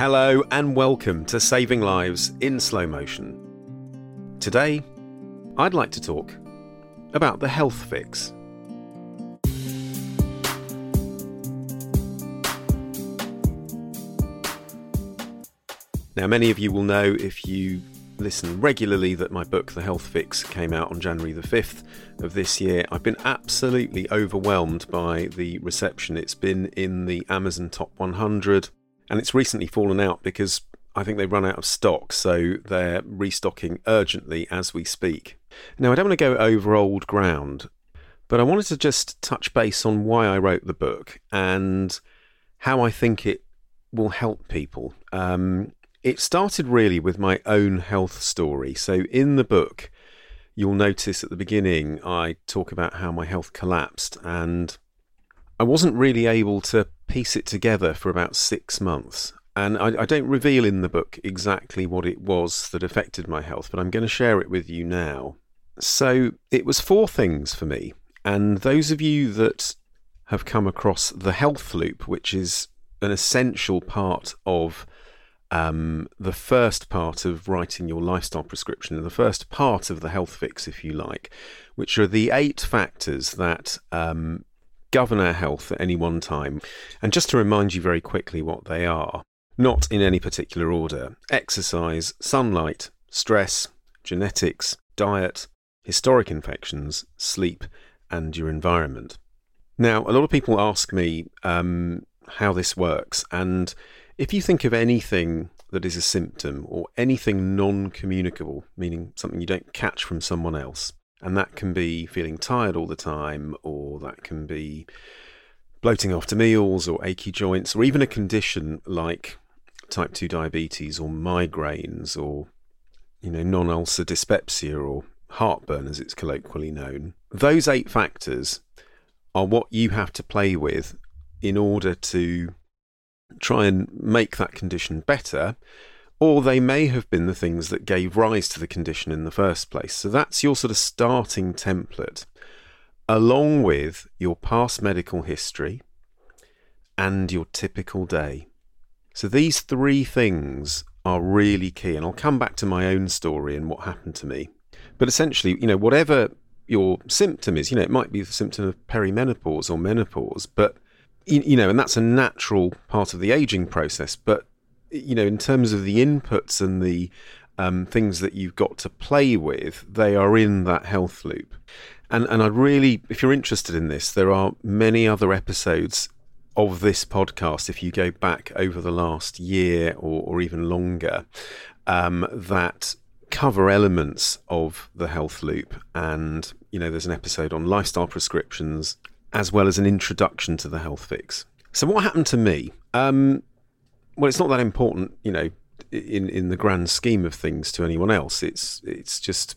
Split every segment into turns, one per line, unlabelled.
Hello and welcome to Saving Lives in Slow Motion. Today, I'd like to talk about the health fix. Now, many of you will know if you listen regularly that my book, The Health Fix, came out on January the 5th of this year. I've been absolutely overwhelmed by the reception. It's been in the Amazon Top 100, and it's recently fallen out because I think they've run out of stock, so they're restocking urgently as we speak. Now, I don't want to go over old ground, but I wanted to just touch base on why I wrote the book and how I think it will help people. Um, it started really with my own health story. So, in the book, you'll notice at the beginning I talk about how my health collapsed and I wasn't really able to piece it together for about six months. And I, I, don't reveal in the book exactly what it was that affected my health, but I'm going to share it with you now. So it was four things for me. And those of you that have come across the health loop, which is an essential part of um, the first part of writing your lifestyle prescription, the first part of the health fix, if you like, which are the eight factors that um, govern our health at any one time. And just to remind you very quickly what they are, not in any particular order exercise, sunlight, stress, genetics, diet, historic infections, sleep, and your environment. Now, a lot of people ask me um, how this works, and if you think of anything that is a symptom or anything non communicable, meaning something you don't catch from someone else, and that can be feeling tired all the time, or that can be bloating after meals, or achy joints, or even a condition like type 2 diabetes, or migraines, or you know, non ulcer dyspepsia, or heartburn as it's colloquially known. Those eight factors are what you have to play with in order to try and make that condition better, or they may have been the things that gave rise to the condition in the first place. So that's your sort of starting template, along with your past medical history and your typical day. So these three things are really key, and I'll come back to my own story and what happened to me. But essentially, you know, whatever your symptom is, you know, it might be the symptom of perimenopause or menopause, but you, know, and that's a natural part of the aging process. But you know, in terms of the inputs and the um, things that you've got to play with, they are in that health loop. And and I really, if you're interested in this, there are many other episodes of this podcast. If you go back over the last year or, or even longer, um, that cover elements of the health loop. And you know, there's an episode on lifestyle prescriptions as well as an introduction to the health fix. So, what happened to me? Um, well, it's not that important, you know, in in the grand scheme of things to anyone else. It's it's just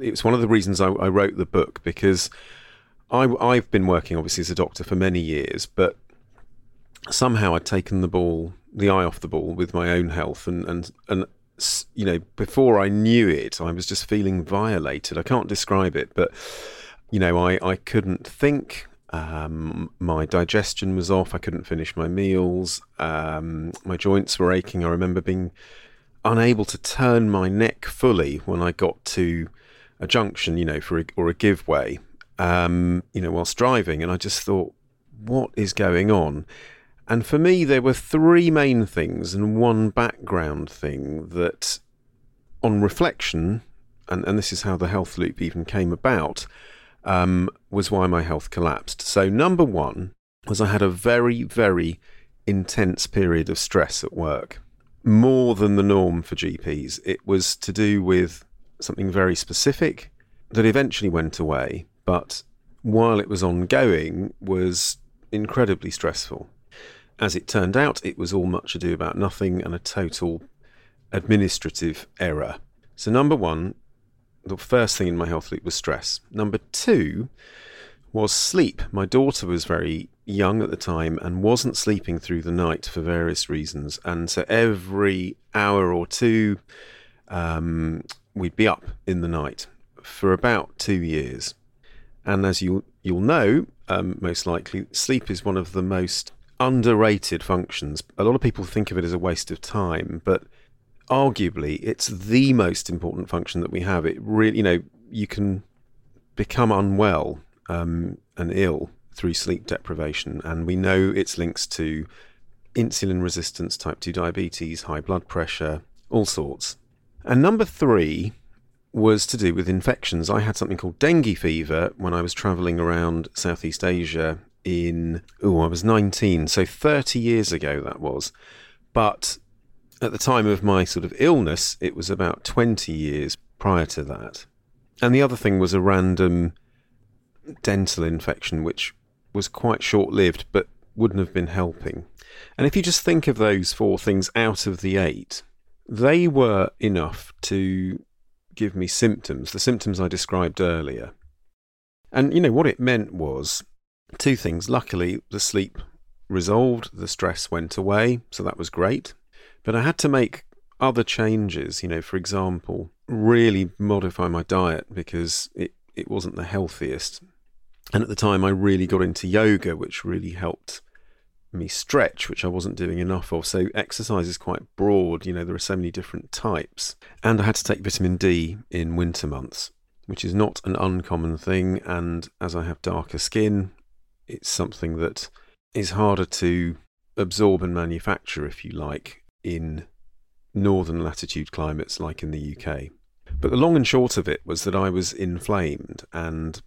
it's one of the reasons I, I wrote the book because I I've been working obviously as a doctor for many years, but somehow I'd taken the ball, the eye off the ball with my own health, and and and you know, before I knew it, I was just feeling violated. I can't describe it, but you know, I I couldn't think. Um, my digestion was off. I couldn't finish my meals. Um, my joints were aching. I remember being unable to turn my neck fully when I got to a junction, you know, for a, or a give way. um, you know, whilst driving, and I just thought, what is going on? And for me, there were three main things and one background thing that, on reflection, and, and this is how the health loop even came about, um, was why my health collapsed. So, number one was I had a very, very intense period of stress at work, more than the norm for GPs. It was to do with something very specific that eventually went away, but while it was ongoing, was incredibly stressful. As it turned out, it was all much ado about nothing and a total administrative error. So, number one, the first thing in my health loop was stress. Number two was sleep. My daughter was very young at the time and wasn't sleeping through the night for various reasons. And so every hour or two, um, we'd be up in the night for about two years. And as you, you'll know, um, most likely, sleep is one of the most underrated functions. A lot of people think of it as a waste of time, but arguably it's the most important function that we have. It really, you know, you can become unwell um, and ill through sleep deprivation, and we know its links to insulin resistance, type 2 diabetes, high blood pressure, all sorts. And number three was to do with infections. I had something called dengue fever when I was traveling around Southeast Asia in, oh, I was 19, so 30 years ago that was. But at the time of my sort of illness, it was about 20 years prior to that. And the other thing was a random dental infection, which was quite short lived but wouldn't have been helping. And if you just think of those four things out of the eight, they were enough to give me symptoms, the symptoms I described earlier. And, you know, what it meant was two things. Luckily, the sleep resolved, the stress went away, so that was great. But I had to make other changes, you know, for example, really modify my diet because it, it wasn't the healthiest. And at the time, I really got into yoga, which really helped me stretch, which I wasn't doing enough of. So exercise is quite broad, you know, there are so many different types. And I had to take vitamin D in winter months, which is not an uncommon thing. And as I have darker skin, it's something that is harder to absorb and manufacture, if you like, in northern latitude climates like in the UK. But the long and short of it was that I was inflamed and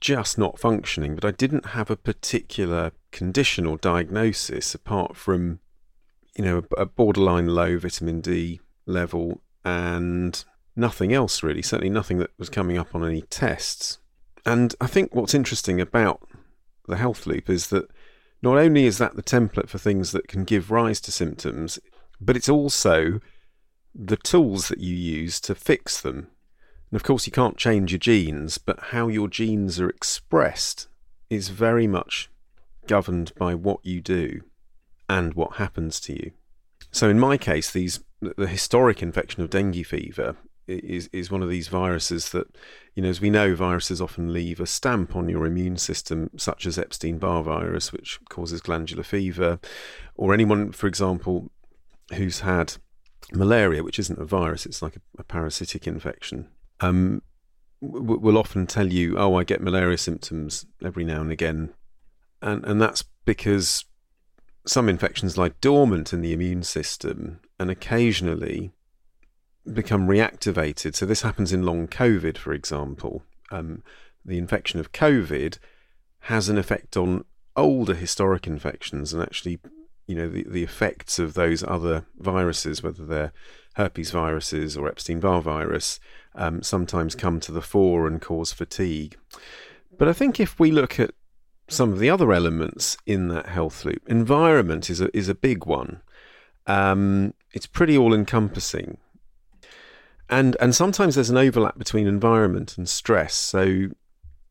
just not functioning, but I didn't have a particular condition or diagnosis apart from, you know, a, borderline low vitamin D level and nothing else really, certainly nothing that was coming up on any tests. And I think what's interesting about the health loop is that not only is that the template for things that can give rise to symptoms, but it's also the tools that you use to fix them. And of course, you can't change your genes, but how your genes are expressed is very much governed by what you do and what happens to you. So, in my case, these the historic infection of dengue fever is is one of these viruses that, you know, as we know, viruses often leave a stamp on your immune system, such as Epstein Barr virus, which causes glandular fever, or anyone, for example, who's had malaria, which isn't a virus, it's like a, a parasitic infection, um, w- will often tell you, "Oh, I get malaria symptoms every now and again," and and that's because some infections lie dormant in the immune system and occasionally become reactivated. So this happens in long COVID, for example. Um, the infection of COVID has an effect on older historic infections and actually you know the, the effects of those other viruses, whether they're herpes viruses or Epstein Barr virus, um, sometimes come to the fore and cause fatigue. But I think if we look at some of the other elements in that health loop, environment is a, is a big one. Um, it's pretty all encompassing. And, and sometimes there's an overlap between environment and stress. So,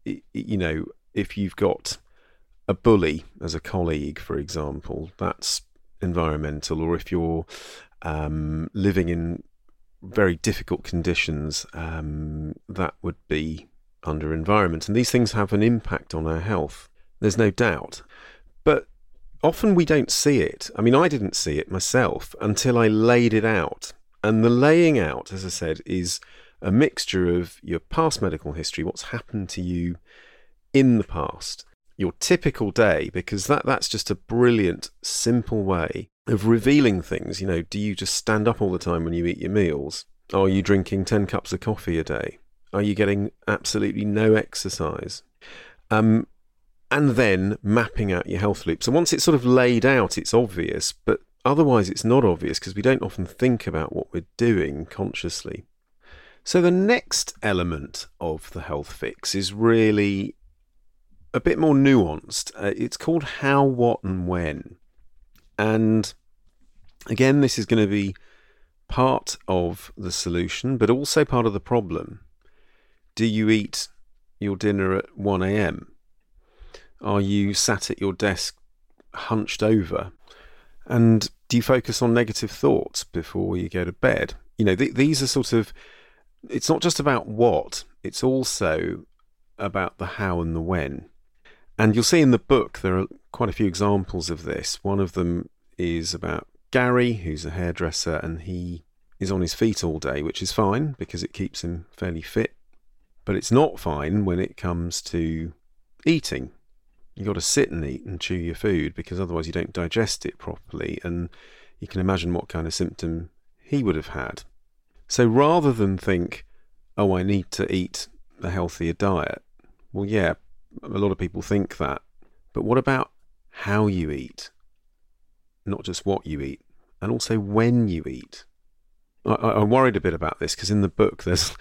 you know, if you've got a bully as a colleague, for example, that's environmental. Or if you're um, living in very difficult conditions, um, that would be under environment. And these things have an impact on our health. There's no doubt. But often we don't see it. I mean, I didn't see it myself until I laid it out. And the laying out, as I said, is a mixture of your past medical history, what's happened to you in the past, your typical day, because that, that's just a brilliant, simple way of revealing things. You know, do you just stand up all the time when you eat your meals? Are you drinking 10 cups of coffee a day? Are you getting absolutely no exercise? Um, and then mapping out your health loop. So once it's sort of laid out, it's obvious, but otherwise it's not obvious because we don't often think about what we're doing consciously. So the next element of the health fix is really a bit more nuanced. Uh, it's called how, what, and when. And again, this is going to be part of the solution, but also part of the problem. Do you eat your dinner at 1 a.m.? Are you sat at your desk hunched over? And do you focus on negative thoughts before you go to bed? You know, th- these are sort of, it's not just about what, it's also about the how and the when. And you'll see in the book there are quite a few examples of this. One of them is about Gary, who's a hairdresser, and he is on his feet all day, which is fine because it keeps him fairly fit. But it's not fine when it comes to eating. You've got to sit and eat and chew your food because otherwise you don't digest it properly. And you can imagine what kind of symptom he would have had. So rather than think, oh, I need to eat a healthier diet, well, yeah, a lot of people think that. But what about how you eat? Not just what you eat, and also when you eat. I, am worried a bit about this because in the book there's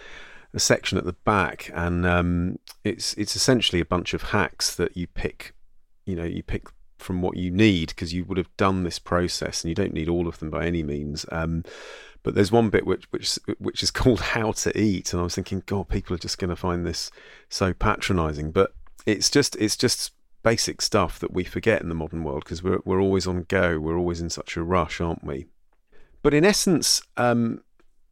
a section at the back, and um, it's it's essentially a bunch of hacks that you pick. You know, you pick from what you need because you would have done this process, and you don't need all of them by any means. Um, but there's one bit which which which is called how to eat, and I was thinking, God, people are just going to find this so patronising. But it's just it's just basic stuff that we forget in the modern world because we're we're always on go. We're always in such a rush, aren't we? But in essence, um,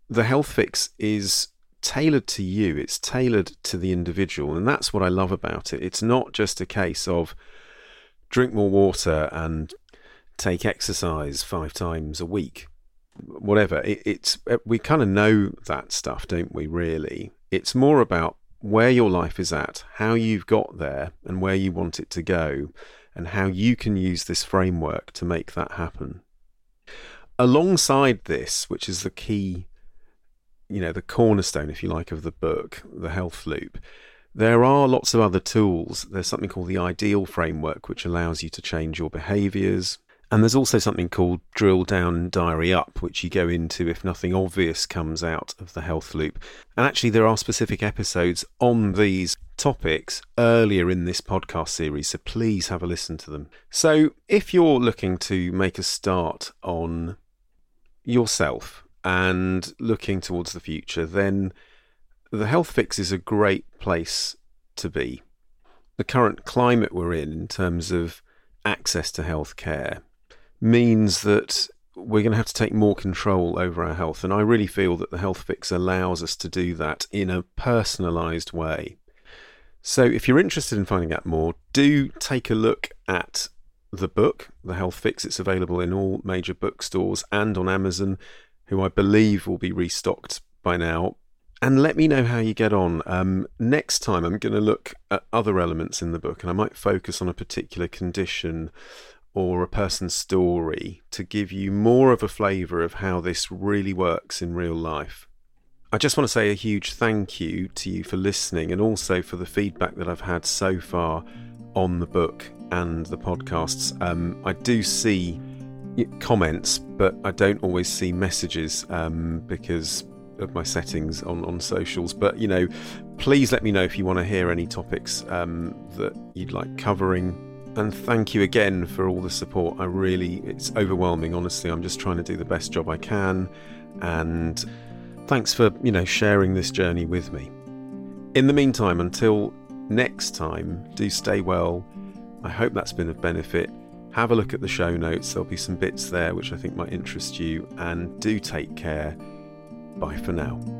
the health fix is tailored to you. It's tailored to the individual, and that's what I love about it. It's not just a case of drink more water and take exercise five times a week, whatever. It, it's we kind of know that stuff, don't we? Really, it's more about where your life is at, how you've got there, and where you want it to go, and how you can use this framework to make that happen. Alongside this, which is the key, you know, the cornerstone, if you like, of the book, the health loop, there are lots of other tools. There's something called the ideal framework, which allows you to change your behaviors, and there's also something called drill down diary up, which you go into if nothing obvious comes out of the health loop. And actually, there are specific episodes on these topics earlier in this podcast series, so please have a listen to them. So, if you're looking to make a start on yourself and looking towards the future, then the health fix is a great place to be. The current climate we're in, in terms of access to health care, means that we're going to have to take more control over our health. And I really feel that the Health Fix allows us to do that in a personalised way. So if you're interested in finding out more, do take a look at the book, The Health Fix. It's available in all major bookstores and on Amazon, who I believe will be restocked by now. And let me know how you get on. Um, next time, I'm going to look at other elements in the book, and I might focus on a particular condition or a person's story to give you more of a flavour of how this really works in real life. I just want to say a huge thank you to you for listening and also for the feedback that I've had so far on the book and the podcasts. Um, I do see comments, but I don't always see messages um, because of my settings on, on socials. But you know, please let me know if you want to hear any topics um, that you'd like covering and thank you again for all the support. I really, it's overwhelming, honestly. I'm just trying to do the best job I can. And thanks for, you know, sharing this journey with me. In the meantime, until next time, do stay well. I hope that's been of benefit. Have a look at the show notes, there'll be some bits there which I think might interest you. And do take care. Bye for now.